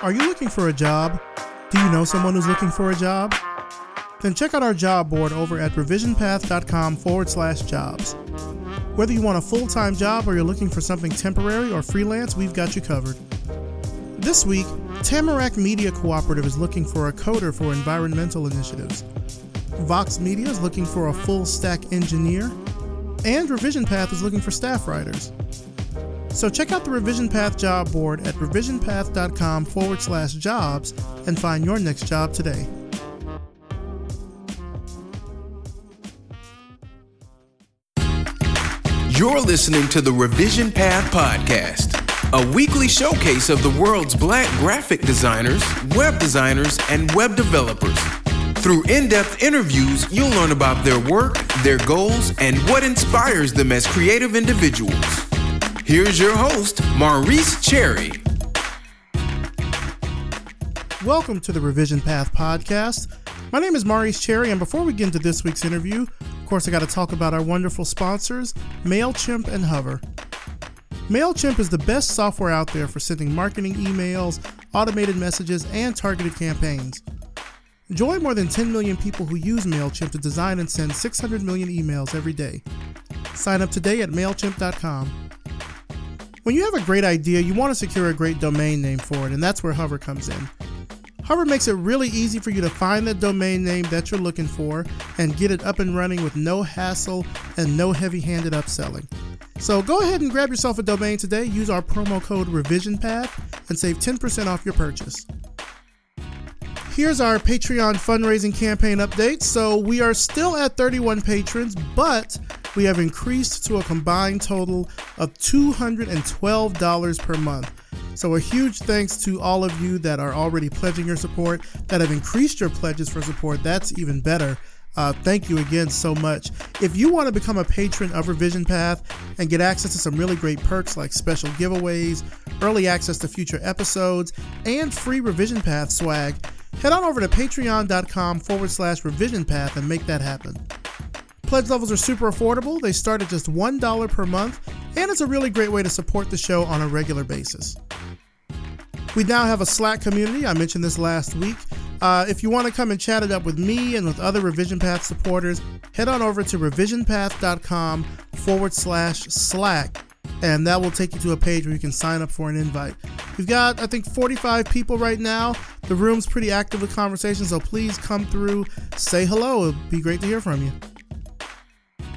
Are you looking for a job? Do you know someone who's looking for a job? Then check out our job board over at revisionpath.com forward slash jobs. Whether you want a full time job or you're looking for something temporary or freelance, we've got you covered. This week, Tamarack Media Cooperative is looking for a coder for environmental initiatives. Vox Media is looking for a full stack engineer. And Revision Path is looking for staff writers. So check out the Revision Path job board at revisionpath.com forward slash jobs and find your next job today. You're listening to the Revision Path Podcast, a weekly showcase of the world's black graphic designers, web designers, and web developers. Through in depth interviews, you'll learn about their work, their goals, and what inspires them as creative individuals. Here's your host, Maurice Cherry. Welcome to the Revision Path Podcast. My name is Maurice Cherry, and before we get into this week's interview, of course, I got to talk about our wonderful sponsors, MailChimp and Hover. MailChimp is the best software out there for sending marketing emails, automated messages, and targeted campaigns. Join more than 10 million people who use MailChimp to design and send 600 million emails every day. Sign up today at MailChimp.com. When you have a great idea, you want to secure a great domain name for it, and that's where Hover comes in. Hover makes it really easy for you to find the domain name that you're looking for and get it up and running with no hassle and no heavy handed upselling. So go ahead and grab yourself a domain today, use our promo code RevisionPath, and save 10% off your purchase. Here's our Patreon fundraising campaign update. So we are still at 31 patrons, but we have increased to a combined total of $212 per month. So, a huge thanks to all of you that are already pledging your support, that have increased your pledges for support. That's even better. Uh, thank you again so much. If you want to become a patron of Revision Path and get access to some really great perks like special giveaways, early access to future episodes, and free Revision Path swag, head on over to patreon.com forward slash revision path and make that happen. Pledge levels are super affordable. They start at just $1 per month, and it's a really great way to support the show on a regular basis. We now have a Slack community. I mentioned this last week. Uh, if you want to come and chat it up with me and with other Revision Path supporters, head on over to revisionpath.com forward slash Slack, and that will take you to a page where you can sign up for an invite. We've got, I think, 45 people right now. The room's pretty active with conversation, so please come through, say hello. It'd be great to hear from you.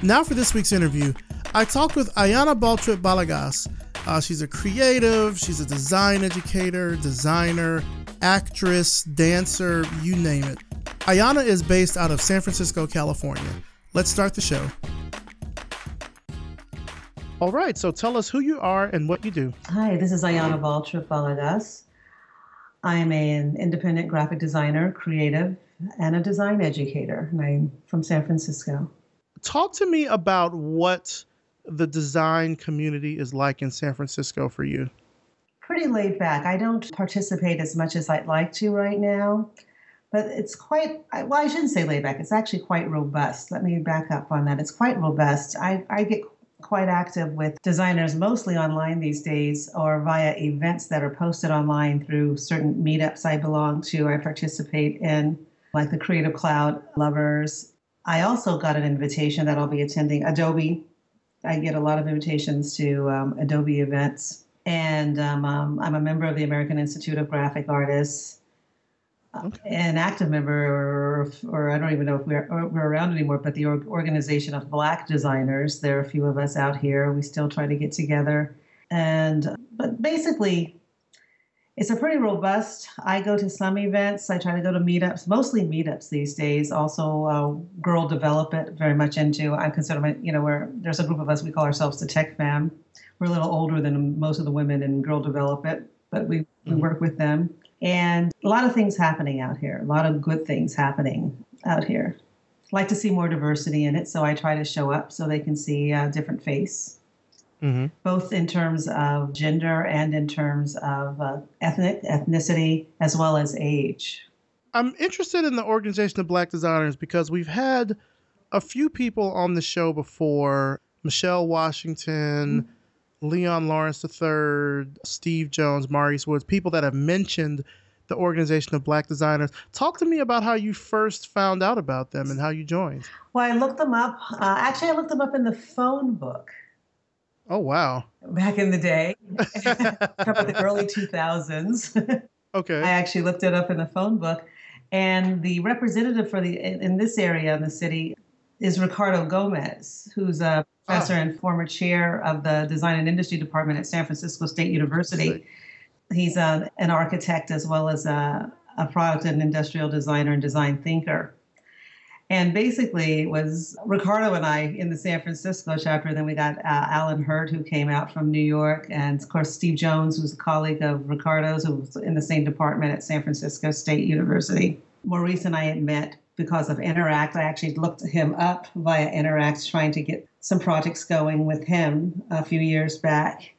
Now for this week's interview, I talked with Ayana Baltrip Balagas. Uh, she's a creative, she's a design educator, designer, actress, dancer, you name it. Ayana is based out of San Francisco, California. Let's start the show. All right, so tell us who you are and what you do. Hi, this is Ayana Baltrip Balagas. I am an independent graphic designer, creative, and a design educator. And I'm from San Francisco talk to me about what the design community is like in San Francisco for you. Pretty laid back. I don't participate as much as I'd like to right now, but it's quite, well, I shouldn't say laid back. It's actually quite robust. Let me back up on that. It's quite robust. I, I get quite active with designers mostly online these days or via events that are posted online through certain meetups I belong to, I participate in, like the Creative Cloud Lovers I also got an invitation that I'll be attending Adobe. I get a lot of invitations to um, Adobe events, and um, um, I'm a member of the American Institute of Graphic Artists. An active member, or, or, I don't even know if we're, we're around anymore, but the organization of Black designers. There are a few of us out here. We still try to get together, and but basically, it's a pretty robust. I go to some events. I try to go to meetups, mostly meetups these days. Also, uh, Girl Develop It, very much into. I consider my, you know, where there's a group of us. We call ourselves the Tech Fam. We're a little older than most of the women in Girl Develop It, but we, mm-hmm. we work with them. And a lot of things happening out here. A lot of good things happening out here. like to see more diversity in it, so I try to show up so they can see a different face mm-hmm. both in terms of gender and in terms of uh, ethnic ethnicity as well as age. I'm interested in the organization of Black designers because we've had a few people on the show before: Michelle Washington, mm-hmm. Leon Lawrence III, Steve Jones, Maurice Woods, people that have mentioned the Organization of Black Designers. Talk to me about how you first found out about them and how you joined. Well, I looked them up. Uh, actually, I looked them up in the phone book. Oh, wow. Back in the day, about the early 2000s. okay. I actually looked it up in the phone book. And the representative for the in, in this area in the city is Ricardo Gomez, who's a professor oh. and former chair of the Design and Industry Department at San Francisco State University. He's a, an architect as well as a, a product and industrial designer and design thinker. And basically, it was Ricardo and I in the San Francisco chapter. Then we got uh, Alan Hurt, who came out from New York, and of course Steve Jones, who's a colleague of Ricardo's, who was in the same department at San Francisco State University. Maurice and I had met because of Inneract. I actually looked him up via Inneract, trying to get some projects going with him a few years back.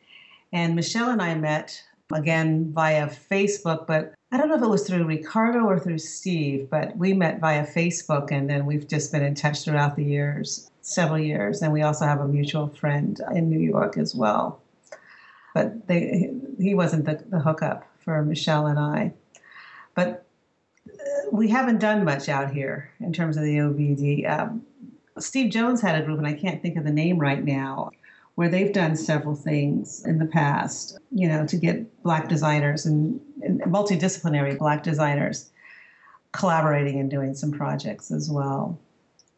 And Michelle and I met again via Facebook, but I don't know if it was through Ricardo or through Steve, but we met via Facebook and then we've just been in touch throughout the years, several years. And we also have a mutual friend in New York as well. But they, he wasn't the, the hookup for Michelle and I. But we haven't done much out here in terms of the OBD. Um, Steve Jones had a group, and I can't think of the name right now, where they've done several things in the past, you know, to get black designers and, and multidisciplinary black designers collaborating and doing some projects as well.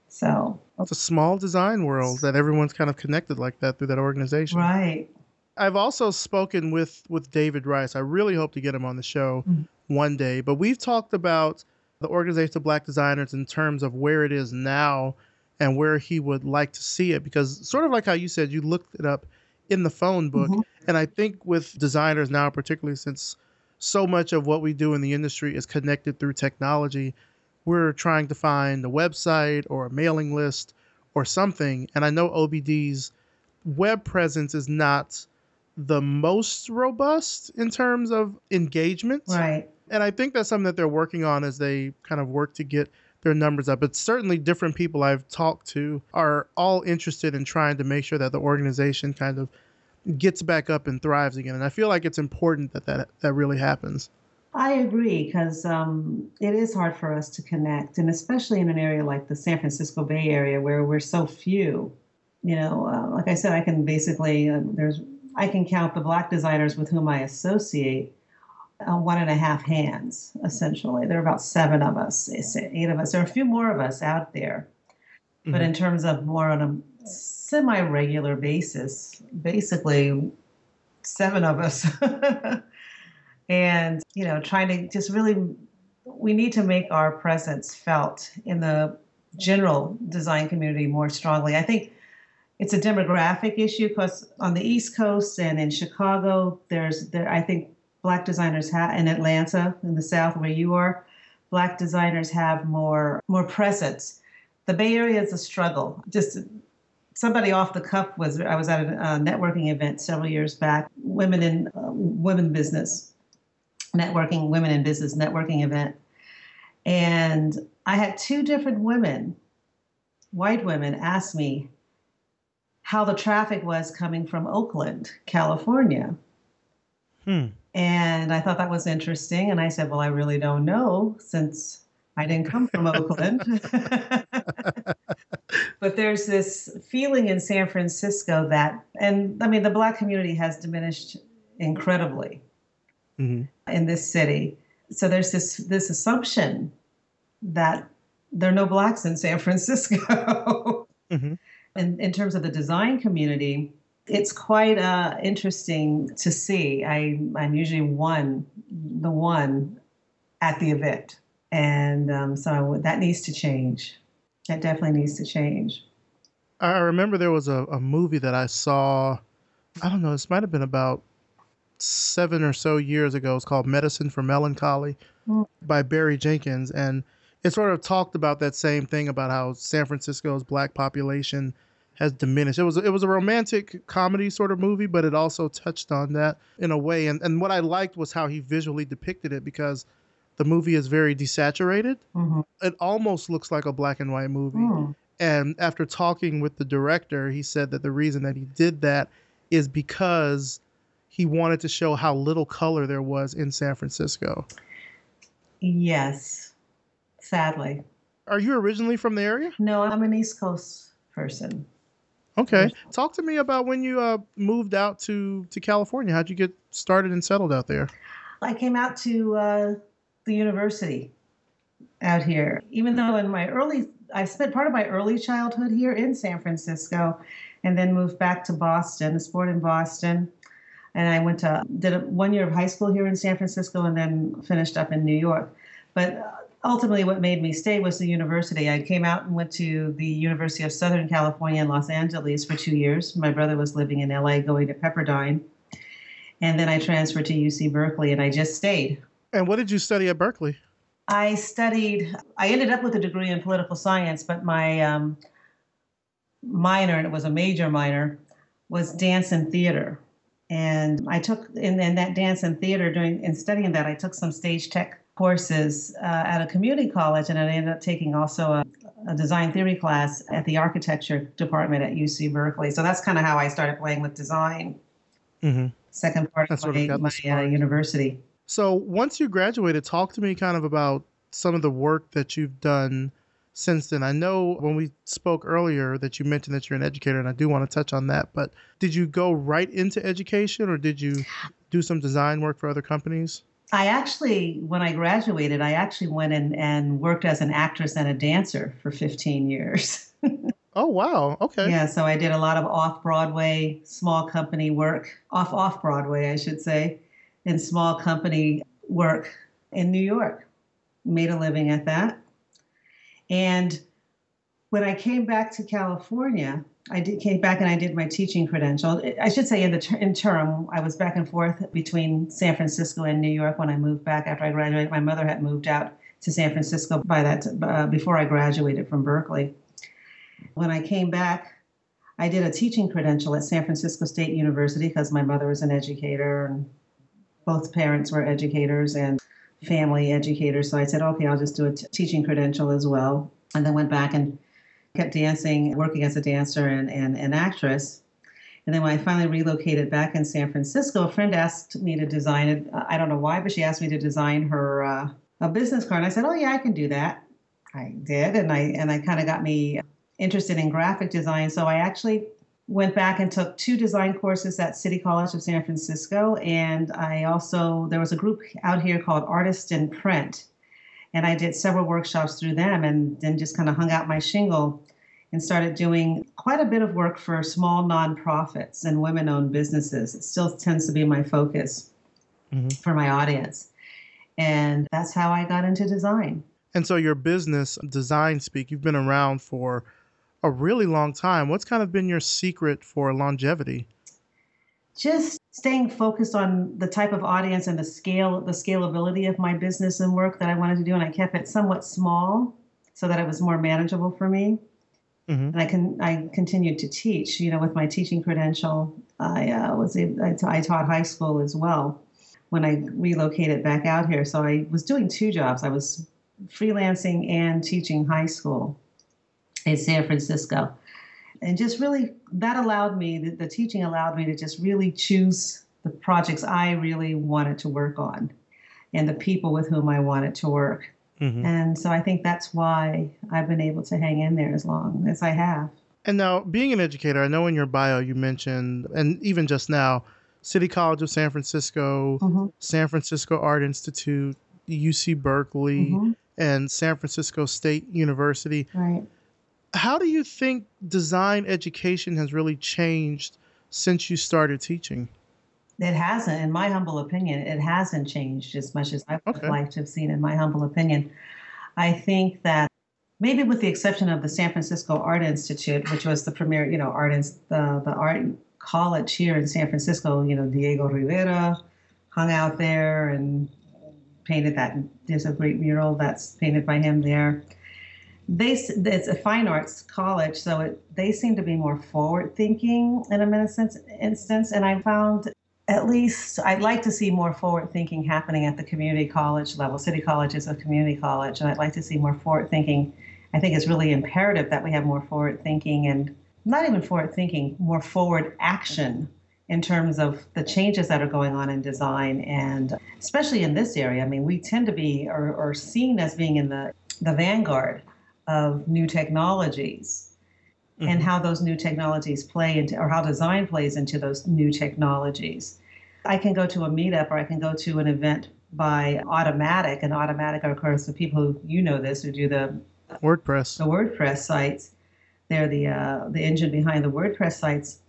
So it's a small design world that everyone's kind of connected like that through that organization. Right. I've also spoken with with David Rice. I really hope to get him on the show mm-hmm. one day. But we've talked about the Organization of Black Designers in terms of where it is now and where he would like to see it because sort of like how you said you looked it up in the phone book. Mm-hmm. and i think with designers now particularly since so much of what we do in the industry is connected through technology we're trying to find a website or a mailing list or something. And i know obd's web presence is not the most robust in terms of engagement. Right and i think that's something that they're working on as they kind of work to get their numbers up. But certainly, different people I've talked to are all interested in trying to make sure that the organization kind of gets back up and thrives again. And I feel like it's important that that, that really happens. I agree because um, it is hard for us to connect, and especially in an area like the San Francisco Bay Area where we're so few. You know, uh, like I said, I can basically uh, there's I can count the black designers with whom I associate uh, one and a half hands, essentially. There are about seven of us, eight of us. There are a few more of us out there. Mm-hmm. But in terms of more on a semi regular basis, basically seven of us. and, you know, trying to just really, we need to make our presence felt in the general design community more strongly. I think it's a demographic issue because on the East Coast and in Chicago, there's there I think black designers have in Atlanta, in the South where you are, black designers have more more presence. The Bay Area is a struggle. Just somebody off the cuff was I was at a, networking event several years back, women in uh, women business, networking women in business networking event, and I had two different women, white women, ask me how the traffic was coming from Oakland, California. Hmm. And I thought that was interesting. And I said, Well, I really don't know since I didn't come from Oakland. but there's this feeling in San Francisco that, and I mean, the Black community has diminished incredibly mm-hmm. in this city. So there's this this assumption that there are no blacks in San Francisco. mm-hmm. in, in terms of the design community, it's quite uh, interesting to see. I, I'm usually one, the one at the event. And um, so that needs to change. That definitely needs to change. I remember there was a, a movie that I saw, I don't know, this might have been about seven or so years ago. It's called Medicine for Melancholy mm. by Barry Jenkins. And it sort of talked about that same thing about how San Francisco's black population has diminished. It was it was a romantic comedy sort of movie, but it also touched on that in a way. And and what I liked was how he visually depicted it because the movie is very desaturated. Mm-hmm. It almost looks like a black and white movie. Mm. And after talking with the director, he said that the reason that he did that is because he wanted to show how little color there was in San Francisco. Yes, sadly. Are you originally from the area? No, I'm an East Coast person. Okay. Talk to me about when you uh, moved out to, to California. How'd you get started and settled out there? I came out to uh, the university out here. Even though in my early, I spent part of my early childhood here in San Francisco and then moved back to Boston, I was born in Boston. And I went to, did a, one year of high school here in San Francisco and then finished up in New York. But ultimately, what made me stay was the university. I came out and went to the University of Southern California in Los Angeles for two years. My brother was living in LA going to Pepperdine. And then I transferred to UC Berkeley and I just stayed. And what did you study at Berkeley? I studied, I ended up with a degree in political science, but my um, minor, and it was a major minor, was dance and theater. And I took, in, in that dance and theater, during in studying that, I took some stage tech courses uh, at a community college, and I ended up taking also a, a, design theory class at the architecture department at UC Berkeley. So that's kind of how I started playing with design. Mm-hmm. Second part that's of my, my uh, university. So once you graduated, talk to me kind of about some of the work that you've done since then. I know when we spoke earlier that you mentioned that you're an educator, and I do want to touch on that. But did you go right into education, or did you do some design work for other companies? I actually, when I graduated, I actually went in and worked as an actress and a dancer for 15 years. oh wow! Okay. Yeah, so I did a lot of off Broadway, small company work, off off Broadway, I should say, in small company work in New York. Made a living at that. And when I came back to California, I did, came back and I did my teaching credential. I should say in the ter- in term, I was back and forth between San Francisco and New York when I moved back after I graduated. My mother had moved out to San Francisco by that uh, before I graduated from Berkeley. When I came back, I did a teaching credential at San Francisco State University because my mother was an educator and both parents were educators and family educators. So I said, okay, I'll just do a t- teaching credential as well. And then went back and kept dancing, working as a dancer and, and an actress. And then when I finally relocated back in San Francisco, a friend asked me to design it. I don't know why, but she asked me to design her uh, a business card. And I said, "Oh yeah, I can do that." I did, and I and I kind of got me interested in graphic design. So I actually went back and took two design courses at City College of San Francisco, and I also there was a group out here called Artists in Print, and I did several workshops through them, and then just kind of hung out my shingle and started doing quite a bit of work for small nonprofits and women owned businesses. It still tends to be my focus mm-hmm. for my audience. And that's how I got into design. And so, your business, Design Speak, you've been around for a really long time. What's kind of been your secret for longevity? Just staying focused on the type of audience and the scale, the scalability of my business and work that I wanted to do. And I kept it somewhat small so that it was more manageable for me. Mm-hmm. And I can I continued to teach. You know, with my teaching credential, I uh, was I taught high school as well when I relocated back out here. So I was doing two jobs. I was freelancing and teaching high school in San Francisco, and just really that allowed me the, the teaching allowed me to just really choose the projects I really wanted to work on, and the people with whom I wanted to work. Mm-hmm. And so I think that's why I've been able to hang in there as long as I have. And now, being an educator, I know in your bio you mentioned, and even just now, City College of San Francisco, mm-hmm. San Francisco Art Institute, UC Berkeley, mm-hmm. and San Francisco State University. Right. How do you think design education has really changed since you started teaching? It hasn't, in my humble opinion, it hasn't changed as much as I would okay. like to have seen, in my humble opinion. I think that maybe with the exception of the San Francisco Art Institute, which was the premier, you know, art the the art college here in San Francisco. You know, Diego Rivera hung out there and painted that. There's a great mural that's painted by him there. They it's a fine arts college, so it, they seem to be more forward thinking in a instance. Instance, and I found at least I'd like to see more forward thinking happening at the community college level. City College is a community college, and I'd like to see more forward thinking. I think it's really imperative that we have more forward thinking and not even forward thinking, more forward action in terms of the changes that are going on in design and especially in this area. I mean, we tend to be or, or seen as being in the, the vanguard of new technologies mm-hmm. and how those new technologies play into or how design plays into those new technologies. I can go to a meetup or I can go to an event by Automattic, and Automattic are, of course, the people who you know this who do the WordPress, the WordPress sites. They're the uh, the engine behind the WordPress sites,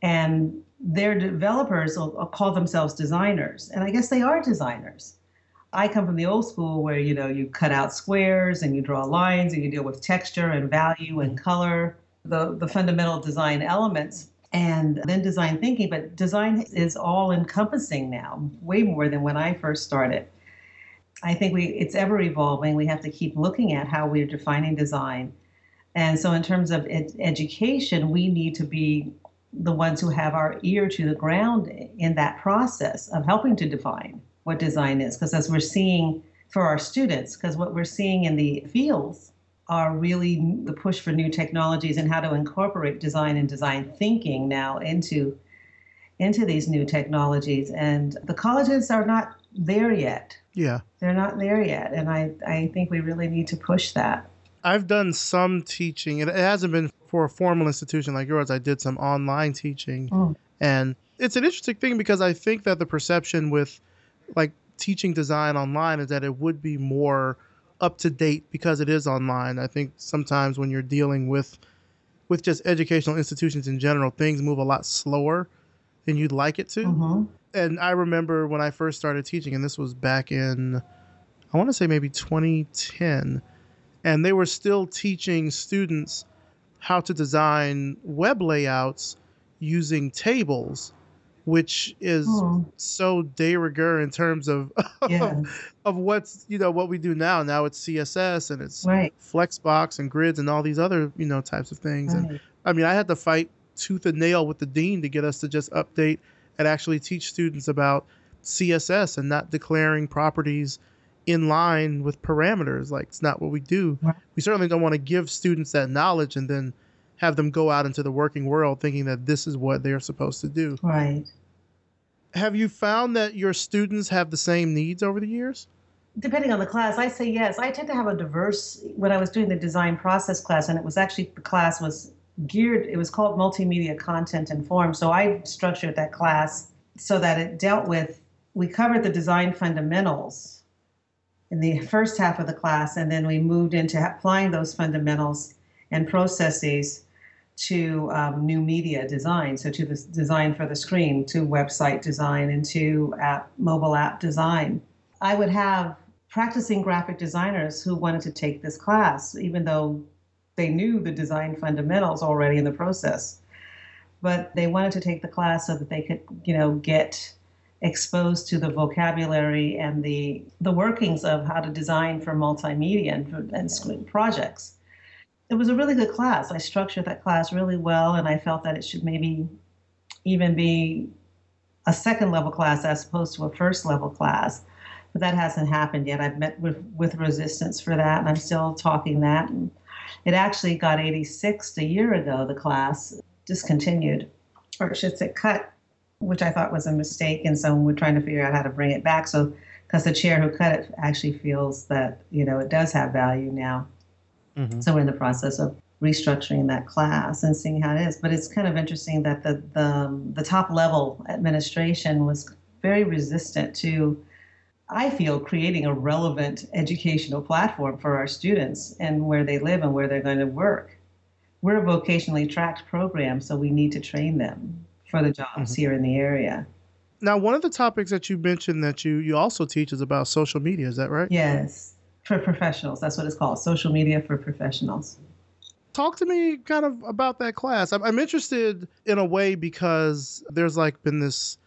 and their developers will, will call themselves designers, and I guess they are designers. I come from the old school where you know you cut out squares and you draw lines and you deal with texture and value and color, the the fundamental design elements and then design thinking. But design is all encompassing now, way more than when I first started. I think we it's ever evolving. We have to keep looking at how we're defining design. And so, in terms of ed- education, we need to be the ones who have our ear to the ground in that process of helping to define what design is. Because as we're seeing for our students, because what we're seeing in the fields are really the push for new technologies and how to incorporate design and design thinking now into into these new technologies. And the colleges are not there yet. Yeah. They're not there yet and i i think we really need to push that. I've done some teaching and it hasn't been for a formal institution like yours. I did some online teaching. Oh. and it's an interesting thing because i think that the perception with like teaching design online is that it would be more up to date because it is online. I think sometimes when you're dealing with with just educational institutions in general, things move a lot slower than you'd like it to. Mm-hmm. And I remember when I first started teaching, and this was back in, I want to say maybe 2010, and they were still teaching students how to design web layouts using tables which is oh. so de rigueur in terms of of, what's you know what we do now. Now it's CSS and it's right. Flexbox and grids and all these other you know types of things. Right. And I mean, I had to fight tooth and nail with the dean to get us to just update and actually teach students about CSS and not declaring properties in line with parameters. Like it's not what we do. Right. We certainly don't want to give students that knowledge and then have them go out into the working world thinking that this is what they're supposed to do. Right have you found that your students have the same needs over the years? Depending on the class, I say yes. I tend to have a diverse. When I was doing the design process class, and it was actually the class was geared. It was called multimedia content and form. So I structured that class so that it dealt with. We covered the design fundamentals in the first half of the class, and then we moved into applying those fundamentals and processes to um, new media design, so to the design for the screen, to website design, and to app, mobile app design. I would have practicing graphic designers who wanted to take this class, even though they knew the design fundamentals already in the process. But they wanted to take the class so that they could, you know, get exposed to the vocabulary and the the workings of how to design for multimedia and, and screen projects it was a really good class. I structured that class really well, and I felt that it should maybe even be a second level class as opposed to a first level class. But that hasn't happened yet. I've met with, with resistance for that, and I'm still talking that. And it actually got 86 a year ago, the class discontinued, or I should say cut, which I thought was a mistake. And so we're trying to figure out how to bring it back. So, because the chair who cut it actually feels that, you know, it does have value now. Mm-hmm. So we're in the process of restructuring that class and seeing how it is. But it's kind of interesting that the the, the top level administration was very resistant to, I feel, creating a relevant educational platform for our students and where they live and where they're going to work. We're a vocationally tracked program, so we need to train them for the jobs mm-hmm. here in the area. Now, one of the topics that you mentioned that you you also teach is about social media. Is that right? Yes for professionals. That's what it's called social media for professionals. Talk to me kind of about that class. I'm, I'm interested in a way because there's like been this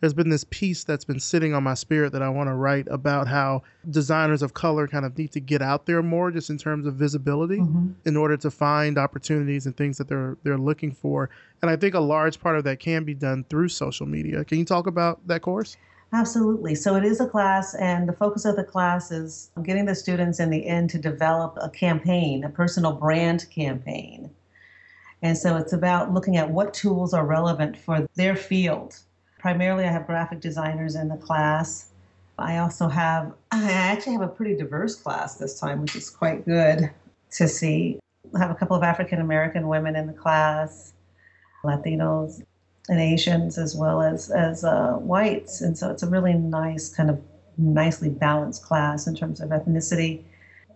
there's been this piece that's been sitting on my spirit that I want to write about how designers of color kind of need to get out there more just in terms of visibility mm-hmm. in order to find opportunities and things that they're they're looking for. And I think a large part of that can be done through social media. Can you talk about that course? Absolutely. So it is a class, and the focus of the class is getting the students in the end to develop a campaign, a personal brand campaign. And so it's about looking at what tools are relevant for their field. Primarily, I have graphic designers in the class. I also have, I actually have a pretty diverse class this time, which is quite good to see. I have a couple of African American women in the class, Latinos and Asians, as well as, as uh, whites. And so it's a really nice, kind of nicely balanced class in terms of ethnicity.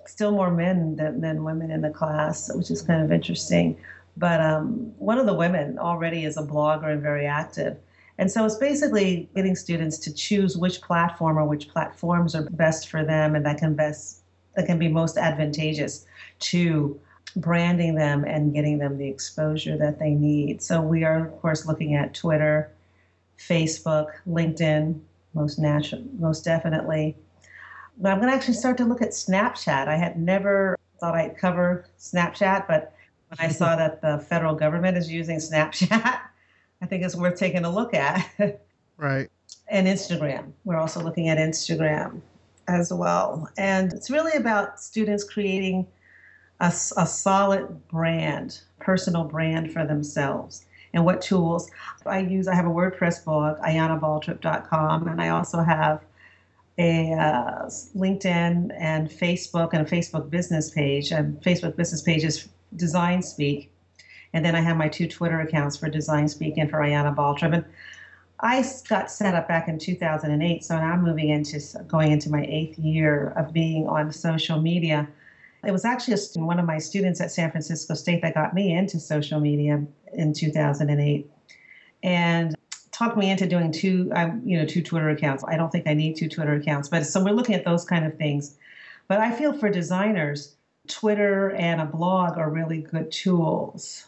Still more men than, than women in the class, which is kind of interesting. But um, one of the women already is a blogger and very active. And so it's basically getting students to choose which platform or which platforms are best for them and that can best that can be most advantageous to branding them and getting them the exposure that they need. So we are of course looking at Twitter, Facebook, LinkedIn, most natural most definitely. But I'm going to actually start to look at Snapchat. I had never thought I'd cover Snapchat, but when I saw that the federal government is using Snapchat, I think it's worth taking a look at. right. And Instagram. We're also looking at Instagram as well. And it's really about students creating a, a solid brand, personal brand for themselves. And what tools I use. I have a WordPress blog, ayanabaltrip.com, and I also have a uh, LinkedIn and Facebook and a Facebook business page. And Facebook business page is Design Speak. And then I have my two Twitter accounts for Design Speak and for Ayana Baltrip. And I got set up back in 2008, so now I'm moving into going into my eighth year of being on social media. It was actually a, one of my students at San Francisco State that got me into social media in 2008, and talked me into doing two, you know, two Twitter accounts. I don't think I need two Twitter accounts, but so we're looking at those kind of things. But I feel for designers, Twitter and a blog are really good tools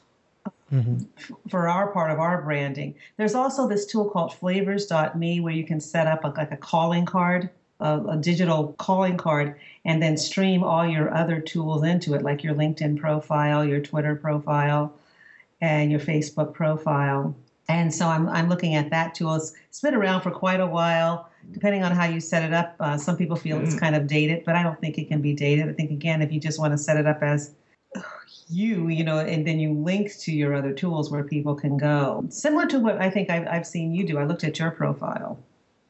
mm-hmm. for our part of our branding. There's also this tool called flavors.me where you can set up a, like a calling card, a, a digital calling card, and then stream all your other tools into it, like your LinkedIn profile, your Twitter profile, and your Facebook profile. And so I'm, I'm looking at that tool. It's, it's been around for quite a while depending on how you set it up, uh, some people feel it's mm. kind of dated, but I don't think it can be dated. I think, again, if you just want to set it up as you, you know, and then you link to your other tools where people can go. Similar to what I think I've, I've seen you do. I looked at your profile.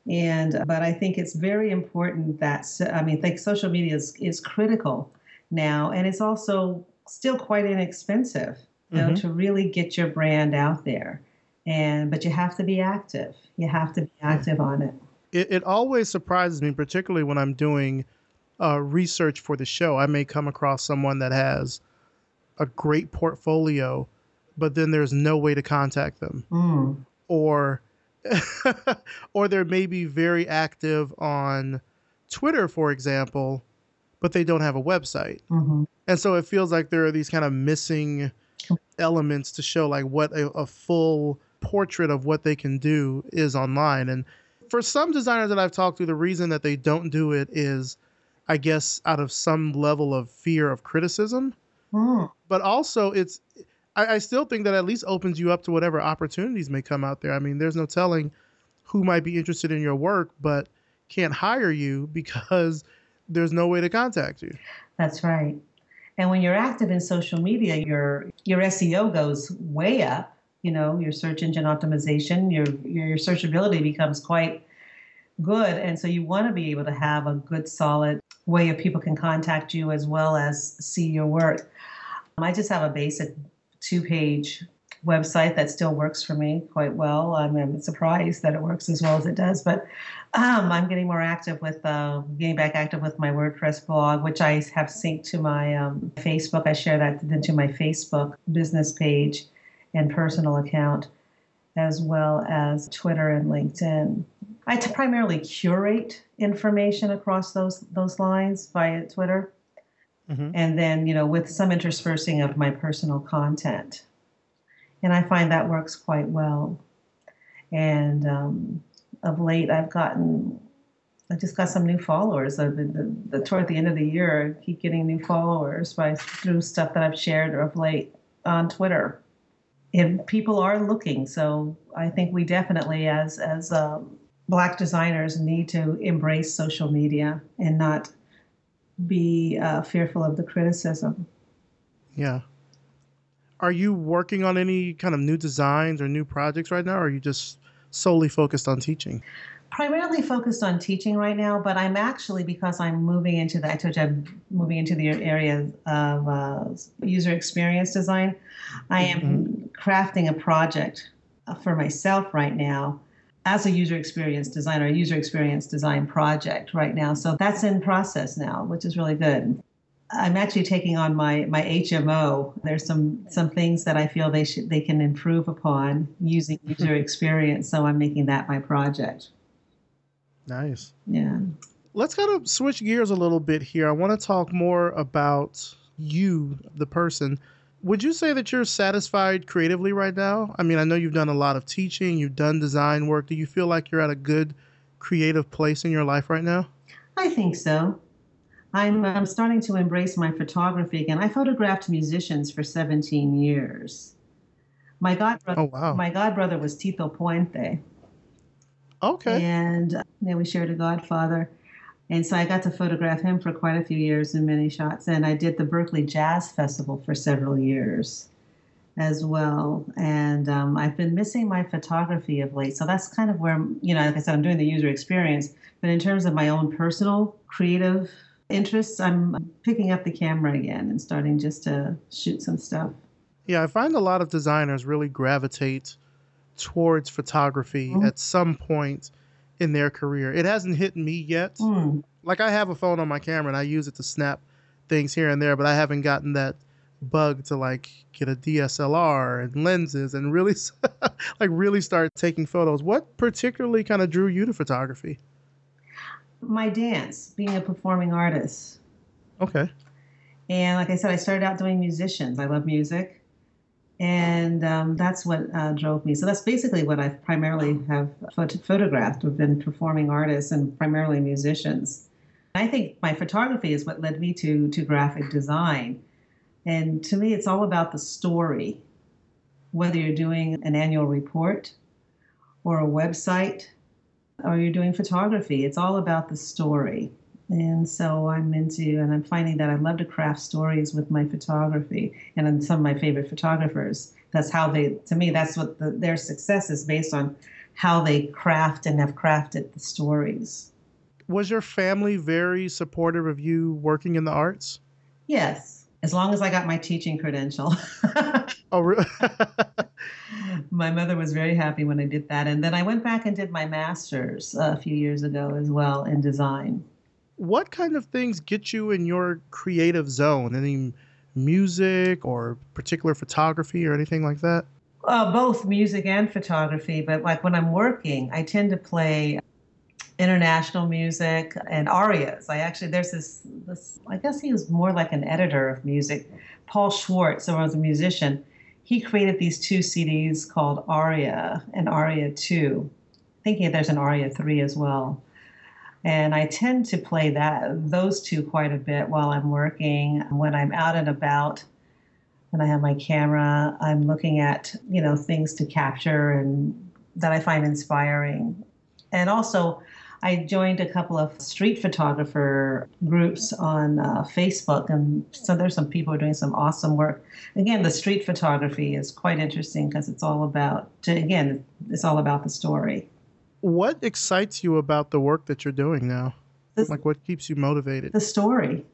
And, but I think it's very important that, I mean, like social media is, is critical now, and it's also still quite inexpensive, you mm-hmm. know, to really get your brand out there. And, but you have to be active. You have to be active on it it, it always surprises me, particularly when I'm doing uh, research for the show. I may come across someone that has a great portfolio, but then there's no way to contact them, mm. or or they may be very active on Twitter, for example, but they don't have a website, mm-hmm. and so it feels like there are these kind of missing elements to show like what a, a full portrait of what they can do is online and for some designers that I've talked to, the reason that they don't do it is, I guess, out of some level of fear of criticism. Mm. But also, it's I, I, still think that at least opens you up to whatever opportunities may come out there. I mean, there's no telling who might be interested in your work, but can't hire you because there's no way to contact you. That's right. And when you're active in social media, your your SEO goes way up you know your search engine optimization your your searchability becomes quite good and so you want to be able to have a good solid way of people can contact you as well as see your work um, i just have a basic two page website that still works for me quite well. I'm, I'm surprised that it works as well as it does but um, i'm getting more active with uh, getting back active with my wordpress blog which i have synced to my um, facebook. I share that into my facebook business page and personal account, as well as Twitter and LinkedIn. I primarily curate information across those those lines via Twitter, mm-hmm. and then you know with some interspersing of my personal content, and I find that works quite well. And um, of late, I've gotten I just got some new followers. The, the, the, toward the end of the year, I keep getting new followers by through stuff that I've shared of late on Twitter and people are looking. So I think we definitely, as as um, black designers, need to embrace social media and not be uh, fearful of the criticism. Yeah. Are you working on any kind of new designs or new projects right now, or are you just solely focused on teaching? primarily focused on teaching right now, but I'm actually because I'm moving into the I told you I'm moving into the area of uh, user experience design. I am mm-hmm. crafting a project for myself right now as a user experience designer, a user experience design project right now. So that's in process now, which is really good. I'm actually taking on my my HMO. There's some some things that I feel they should they can improve upon using user experience. So I'm making that my project. Nice. Yeah. Let's kind of switch gears a little bit here. I want to talk more about you, the person. Would you say that you're satisfied creatively right now? I mean, I know you've done a lot of teaching, you've done design work. Do you feel like you're at a good creative place in your life right now? I think so. I'm, I'm starting to embrace my photography again. I photographed musicians for 17 years. My godbrother, oh, wow. my godbrother was Tito Puente. Okay. And uh, yeah, we shared a godfather. And so I got to photograph him for quite a few years in many shots. And I did the Berkeley Jazz Festival for several years as well. And um, I've been missing my photography of late. So that's kind of where, you know, like I said, I'm doing the user experience. But in terms of my own personal creative interests, I'm picking up the camera again and starting just to shoot some stuff. Yeah, I find a lot of designers really gravitate towards photography mm. at some point in their career. It hasn't hit me yet. Mm. Like I have a phone on my camera and I use it to snap things here and there, but I haven't gotten that bug to like get a DSLR and lenses and really like really start taking photos. What particularly kind of drew you to photography? My dance, being a performing artist. Okay. And like I said, I started out doing musicians. I love music and um, that's what uh, drove me. So that's basically what I primarily have phot- photographed. Have been performing artists and primarily musicians. I think my photography is what led me to to graphic design, and to me, it's all about the story. Whether you're doing an annual report, or a website, or you're doing photography, it's all about the story. And so I'm into, and I'm finding that I love to craft stories with my photography and some of my favorite photographers. That's how they, to me, that's what the, their success is based on how they craft and have crafted the stories. Was your family very supportive of you working in the arts? Yes, as long as I got my teaching credential. oh, really? my mother was very happy when I did that. And then I went back and did my master's a few years ago as well in design what kind of things get you in your creative zone? Any music or particular photography or anything like that? Uh, both music and photography, but like when I'm working, I tend to play international music and arias. I actually there's this this I guess he was more like an editor of music. Paul Schwartz, who was a musician, he created these two CDs called Aria and Aria 2. Thinking there's an Aria 3 as well and I tend to play that those two quite a bit while I'm working. When I'm out and about and I have my camera, I'm looking at, you know, things to capture and that I find inspiring. And also I joined a couple of street photographer groups on uh, Facebook, and so there's some people doing some awesome work. Again, the street photography is quite interesting because it's all about, again, it's all about the story what excites you about the work that you're doing now? like what keeps you motivated? The story.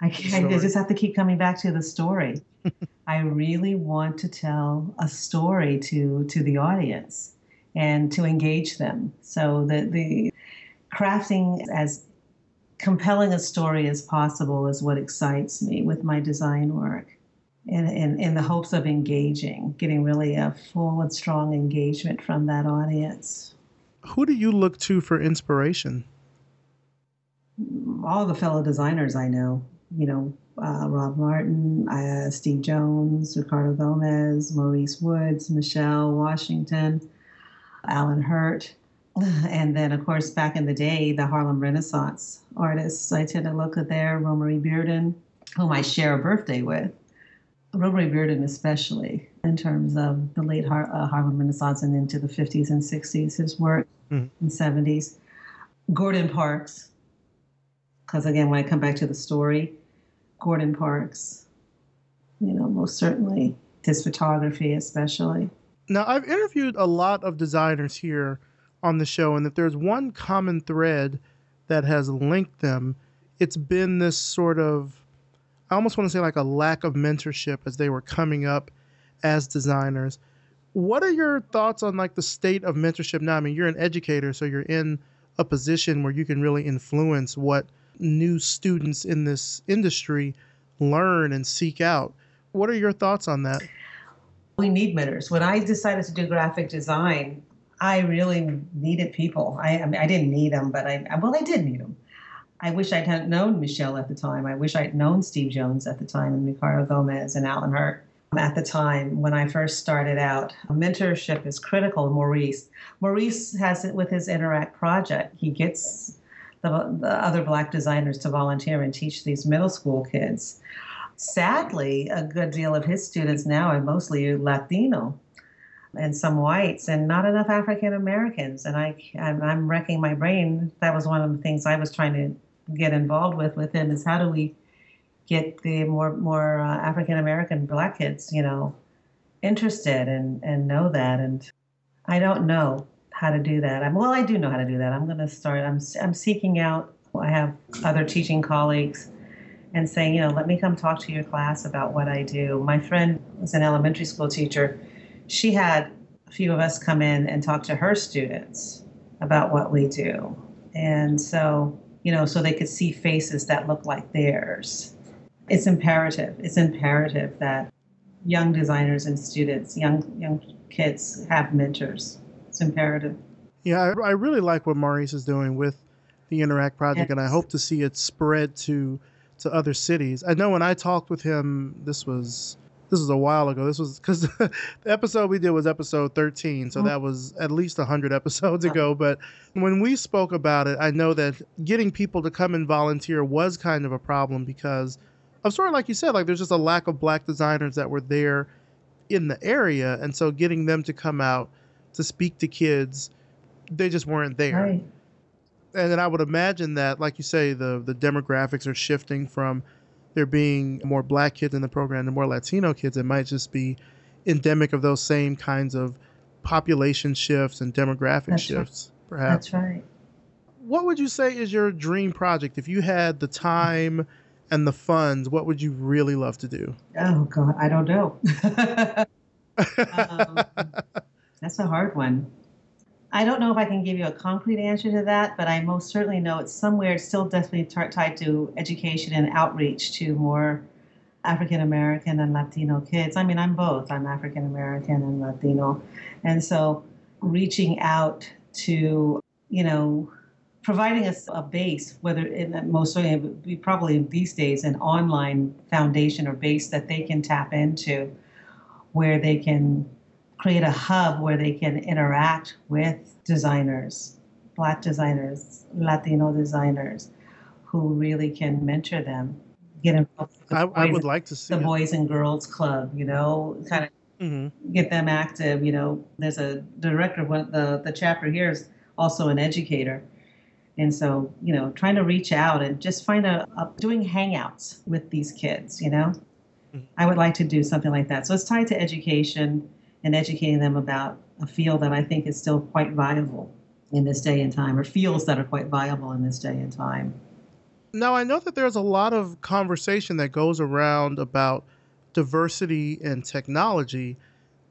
I, story. I just have to keep coming back to the story. I really want to tell a story to to the audience and to engage them. So the the crafting as compelling a story as possible is what excites me with my design work. In, in, in the hopes of engaging, getting really a full and strong engagement from that audience who do you look to for inspiration? All the fellow designers I know, you know, uh, Rob Martin, uh, Steve Jones, Ricardo Gomez, Maurice Woods, Michelle Washington, Alan Hurt. And then, of course, back in the day, the Harlem Renaissance artists. I tend to look at there, Romare Bearden, whom I share a birthday with. Romare Bearden, especially in terms of the late Har- uh, Harlem Renaissance and into the 50s and 60s, his work mm-hmm. in 70s. Gordon Parks, because again, when I come back to the story, Gordon Parks, you know, most certainly. his photography, especially. Now, I've interviewed a lot of designers here on the show, and if there's one common thread that has linked them, it's been this sort of, I almost want to say like a lack of mentorship as they were coming up as designers. What are your thoughts on like the state of mentorship now? I mean, you're an educator, so you're in a position where you can really influence what new students in this industry learn and seek out. What are your thoughts on that? We need mentors. When I decided to do graphic design, I really needed people. I, I, mean, I didn't need them, but I well, I did need them. I wish I'd known Michelle at the time. I wish I'd known Steve Jones at the time, and Ricardo Gomez and Alan Hurt Um, at the time when I first started out. Mentorship is critical. Maurice, Maurice has it with his Inneract project. He gets the, the other black designers to volunteer and teach these middle school kids. Sadly, a good deal of his students now are mostly Latino and some whites and not enough African Americans. And I, I'm, I'm wrecking my brain. That was one of the things I was trying to get involved with with him is how do we get the more more uh, African American black kids, you know, interested and and know that. And I don't know how to do that. I'm, well, I do know how to do that. I'm going to start. I'm I'm seeking out. I have other teaching colleagues and saying, you know, let me come talk to your class about what I do. My friend was an elementary school teacher. She had a few of us come in and talk to her students about what we do. And so, you know, so they could see faces that look like theirs. It's imperative. It's imperative that young designers and students, young young kids have mentors. It's imperative. Yeah, I, I really like what Maurice is doing with the Inneract project, yes. and I hope to see it spread to to other cities. I know when I talked with him, this was this was a while ago. This was because the episode we did was episode 13, so mm-hmm. that was at least 100 episodes ago. But when we spoke about it, I know that getting people to come and volunteer was kind of a problem because of sort of like you said, like there's just a lack of black designers that were there in the area, and so getting them to come out to speak to kids, they just weren't there. Right and then I would imagine that, like you say, the the demographics are shifting from there being more black kids in the program to more Latino kids. It might just be endemic of those same kinds of population shifts and demographic That's shifts, right. perhaps. That's right. What would you say is your dream project if you had the time and the funds? What would you really love to do? Oh God, I don't know. um, that's a hard one. I don't know if I can give you a concrete answer to that, but I most certainly know it's somewhere it's still definitely t- tied to education and outreach to more African American and Latino kids. I mean, I'm both. I'm African American and Latino. And so reaching out to, you know, providing us a base, whether in most certainly probably these days an online foundation or base that they can tap into where they can create a hub where they can interact with designers, black designers, Latino designers, who really can mentor them. Get involved. I, I, would like to see the it. Boys and Girls Club. You know, kind of mm-hmm. get them active. You know, there's a director. Of the the chapter here is also an educator. And so, you know, trying to reach out and just find a, a doing hangouts with these kids, you know, mm-hmm. I would like to do something like that. So it's tied to education and educating them about a field that I think is still quite viable in this day and time, or fields that are quite viable in this day and time. Now, I know that there's a lot of conversation that goes around about diversity and technology.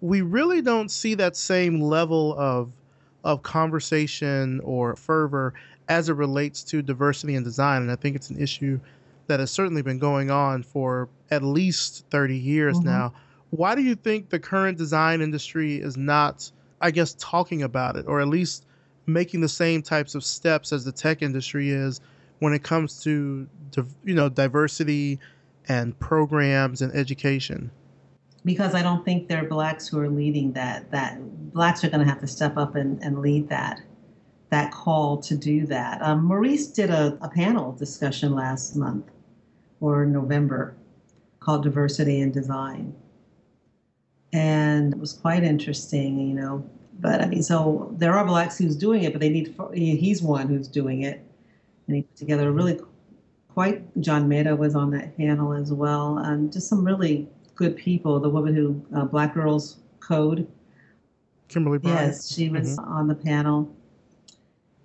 We really don't see that same level of of conversation or fervor as it relates to diversity and design, and I think it's an issue that has certainly been going on for at least 30 years mm-hmm. now. Why do you think the current design industry is not, I guess, talking about it, or at least making the same types of steps as the tech industry is when it comes to, you know, diversity and programs and education? Because I don't think there are blacks who are leading that. That blacks are going to have to step up and, and lead that that call to do that. Um, Maurice did a, a panel discussion last month or November called Diversity in Design and it was quite interesting, you know. But I mean, so there are blacks who's doing it, but they need. He's one who's doing it, and he put together a really quite. John Maeda was on that panel as well, and just some really good people. The woman who uh, Black Girls Code. Kimberly Bryant. Yes, she was mm-hmm. on the panel.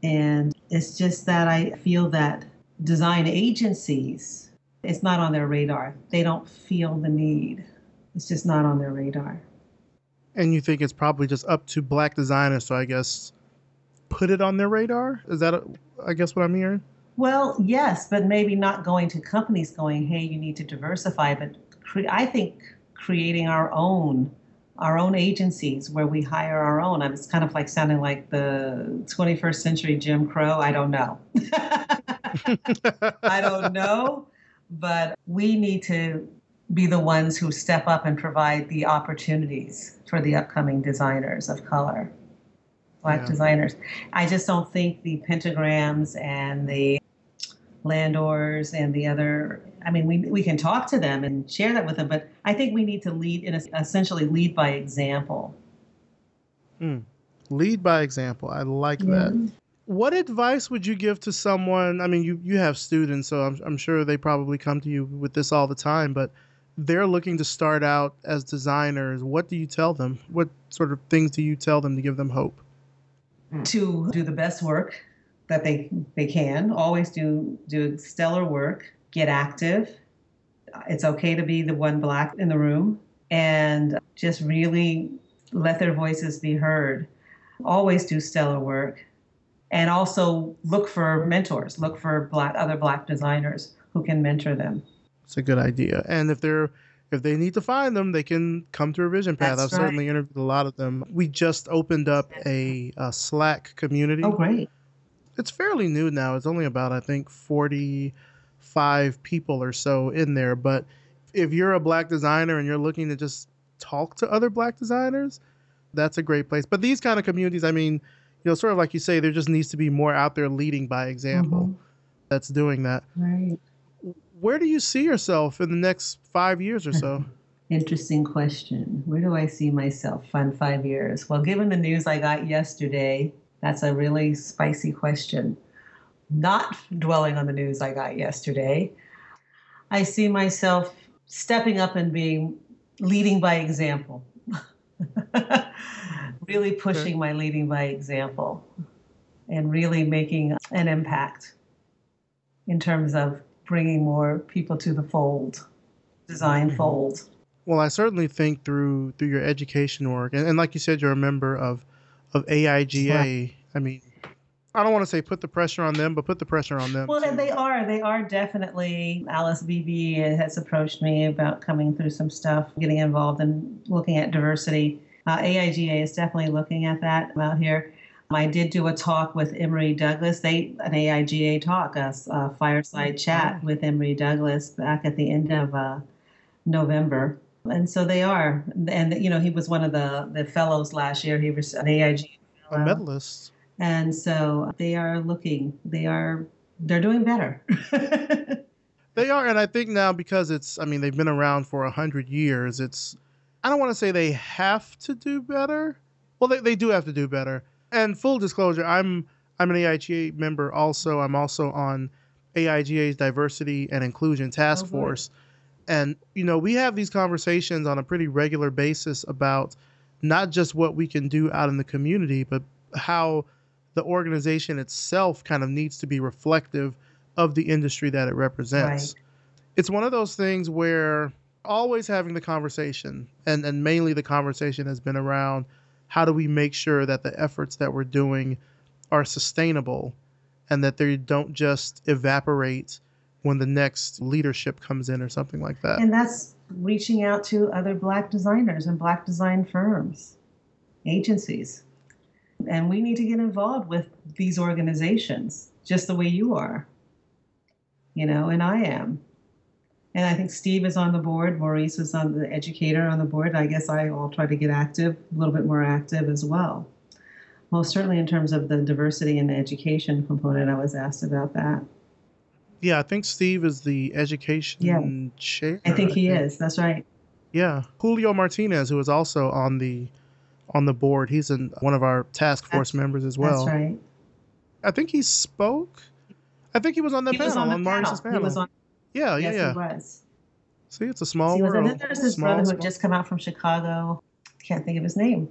And it's just that I feel that design agencies, it's not on their radar. They don't feel the need. It's just not on their radar. And you think it's probably just up to black designers so I guess put it on their radar? Is that, I guess, what I'm hearing? Well, yes, but maybe not going to companies going, hey, you need to diversify, but cre- I think creating our own our own agencies where we hire our own. I it's kind of like sounding like the 21st century Jim Crow. I don't know. I don't know, but we need to be the ones who step up and provide the opportunities for the upcoming designers of color, black yeah. designers. I just don't think the pentagrams and the Landors and the other I mean, we, we can talk to them and share that with them, but I think we need to lead in a, essentially lead by example. Mm. Lead by example. I like yeah. that. What advice would you give to someone? I mean, you, you have students, so I'm, I'm sure they probably come to you with this all the time, but they're looking to start out as designers. What do you tell them? What sort of things do you tell them to give them hope? To do the best work that they they can. Always do do stellar work get active. It's okay to be the one black in the room and just really let their voices be heard. Always do stellar work and also look for mentors, look for black other black designers who can mentor them. It's a good idea. And if they're if they need to find them, they can come to Revision Path. That's I've right. certainly interviewed a lot of them. We just opened up a, a Slack community. Oh, great! It's fairly new now. It's only about I think forty five people or so in there. But if you're a black designer and you're looking to just talk to other black designers, that's a great place. But these kind of communities, I mean, you know, sort of like you say, there just needs to be more out there leading by example mm-hmm. that's doing that. Right. Where do you see yourself in the next five years or so? Interesting question. Where do I see myself in five years? Well, given the news I got yesterday, that's a really spicy question not dwelling on the news I got yesterday. I see myself stepping up and being leading by example. really pushing okay. my leading by example and really making an impact in terms of bringing more people to the fold, design mm-hmm. fold. Well, I certainly think through through your education work, and, and like you said, you're a member of of AIGA. I mean, I don't want to say put the pressure on them, but put the pressure on them. Well, too. they are. They are definitely. Alice Beebe has approached me about coming through some stuff, getting involved in looking at diversity. Uh, AIGA is definitely looking at that out here. I did do a talk with Emory Douglas. They an AIGA talk, a, a fireside oh, chat with Emory Douglas back at the end of uh, November. And so they are, and you know, he was one of the the fellows last year. He was an AIGA a medalist. And so they are looking, they are, they're doing better. they are. And I think now because it's, I mean, they've been around for a hundred years, it's, I don't want to say they have to do better. Well, they, they do have to do better. And full disclosure, I'm, I'm an AIGA member also. I'm also on AIGA's diversity and inclusion task oh, force. And, you know, we have these conversations on a pretty regular basis about not just what we can do out in the community, but how the organization itself kind of needs to be reflective of the industry that it represents. Right. It's one of those things where always having the conversation, and, and mainly the conversation has been around how do we make sure that the efforts that we're doing are sustainable and that they don't just evaporate when the next leadership comes in or something like that. And that's reaching out to other black designers and black design firms, agencies. And we need to get involved with these organizations just the way you are, you know, and I am. And I think Steve is on the board. Maurice is on the educator on the board. I guess I will try to get active, a little bit more active as well. Well, certainly in terms of the diversity and the education component, I was asked about that. Yeah, I think Steve is the education yeah. chair. I think he I think. is. That's right. Yeah, Julio Martinez, who is also on the on the board. He's in one of our task force that's, members as well. That's right. I think he spoke. I think he was on the he panel on, the on panel. panel. He was on. Yeah, yeah, yes, yeah. He was. See, it's a small world. And then there's this small, brother who had just come out from Chicago. Can't think of his name.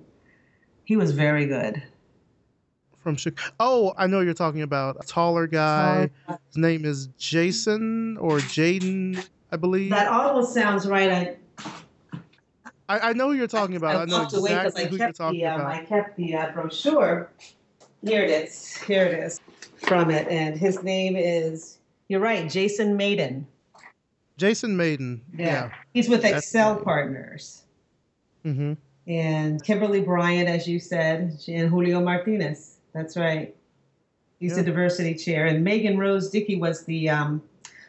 He was very good. from Chicago. Oh, I know you're talking about a taller guy. Taller- His name is Jason or Jaden, I believe. That almost sounds right. I, I, I know who you're talking about. I, I know walked away 'cause exactly I who you're talking the, um, about. I kept the uh, brochure. Here it is. Here it is from it. And his name is, you're right, Jason Mayden. Jason Mayden. Yeah. He's with That's Accel. Partners. Mm-hmm. And Kimberly Bryant, as you said, and Julio Martinez. That's right. He's Yeah. the diversity chair. And Megan Rose Dickey was the, um,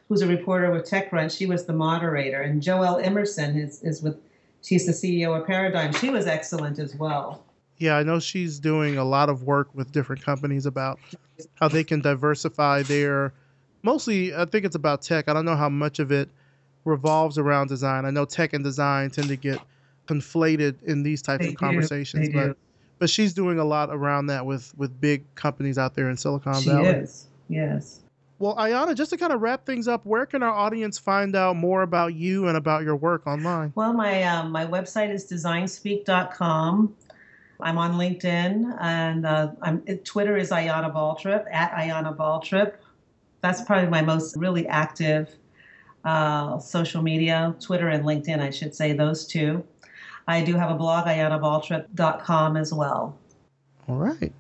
who's a reporter with TechCrunch. She was the moderator. And Joelle Emerson is, is with, she's the CEO of Paradigm. She was excellent as well. Yeah, I know she's doing a lot of work with different companies about how they can diversify their. Mostly, I think it's about tech. I don't know how much of it revolves around design. I know tech and design tend to get conflated in these types They of conversations, but but she's doing a lot around that with with big companies out there in Silicon She Valley. She is. Yes. Well, Ayana, just to kind of wrap things up, where can our audience find out more about you and about your work online? Well, my um, my website is designspeak.com. I'm on LinkedIn and uh, I'm Twitter is Ayana Baltrip at Ayana Baltrip. That's probably my most really active uh, social media, Twitter and LinkedIn, I should say those two. I do have a blog, ayanabaltrip.com as well. All right.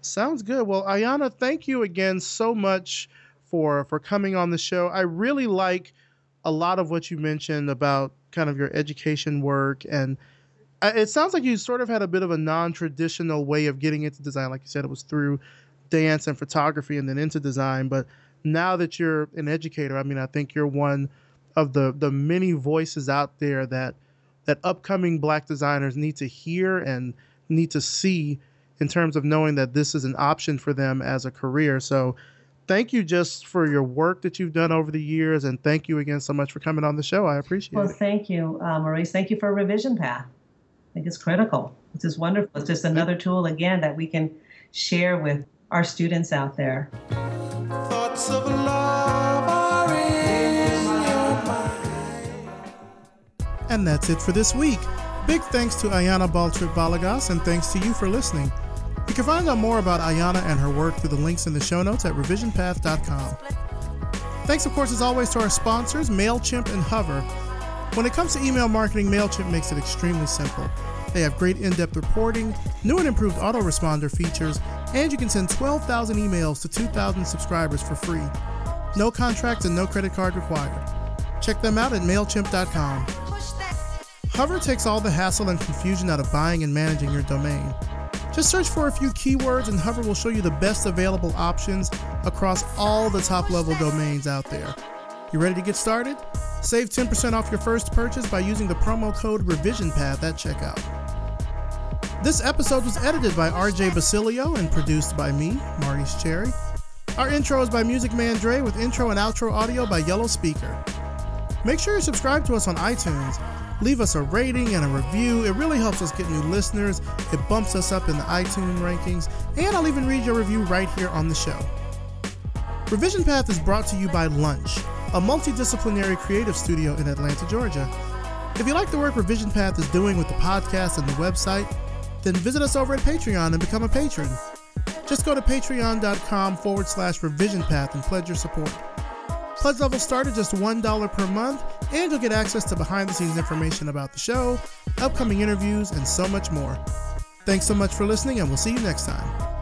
Sounds good. Well, Ayana, thank you again so much for for coming on the show. I really like a lot of what you mentioned about kind of your education work and uh, it sounds like you sort of had a bit of a non-traditional way of getting into design like you said it was through dance and photography and then into design but now that you're an educator i mean i think you're one of the the many voices out there that that upcoming black designers need to hear and need to see in terms of knowing that this is an option for them as a career. So thank you just for your work that you've done over the years and thank you again so much for coming on the show. I appreciate Well, it. Well, thank you, uh, Maurice. Thank you for Revision Path. I think it's critical. It's just wonderful. It's just another tool, again, that we can share with our students out there. Thoughts of love are in your mind. And that's it for this week. Big thanks to Ayana Baltrip Balagás and thanks to you for listening. You can find out more about Ayana and her work through the links in the show notes at revisionpath.com. Thanks, of course, as always, to our sponsors, MailChimp and Hover. When it comes to email marketing, MailChimp makes it extremely simple. They have great in depth reporting, new and improved autoresponder features, and you can send 12,000 emails to 2,000 subscribers for free. No contracts and no credit card required. Check them out at MailChimp.com. Hover takes all the hassle and confusion out of buying and managing your domain. Just search for a few keywords and Hover will show you the best available options across all the top level domains out there. You ready to get started? Save 10% off your first purchase by using the promo code RevisionPath at checkout. This episode was edited by RJ Basilio and produced by me, Maurice Cherry. Our intro is by Music Man Dre with intro and outro audio by Yellow Speaker. Make sure you subscribe to us on iTunes. Leave us a rating and a review. It really helps us get new listeners. It bumps us up in the iTunes rankings, and I'll even read your review right here on the show. Revision Path is brought to you by Lunch, a multidisciplinary creative studio in Atlanta, Georgia. If you like the work Revision Path is doing with the podcast and the website, then visit us over at Patreon and become a patron. Just go to patreon.com forward slash revision path and pledge your support. Pledge levels start at just $1 per month, and you'll get access to behind the scenes information about the show, upcoming interviews, and so much more. Thanks so much for listening, and we'll see you next time.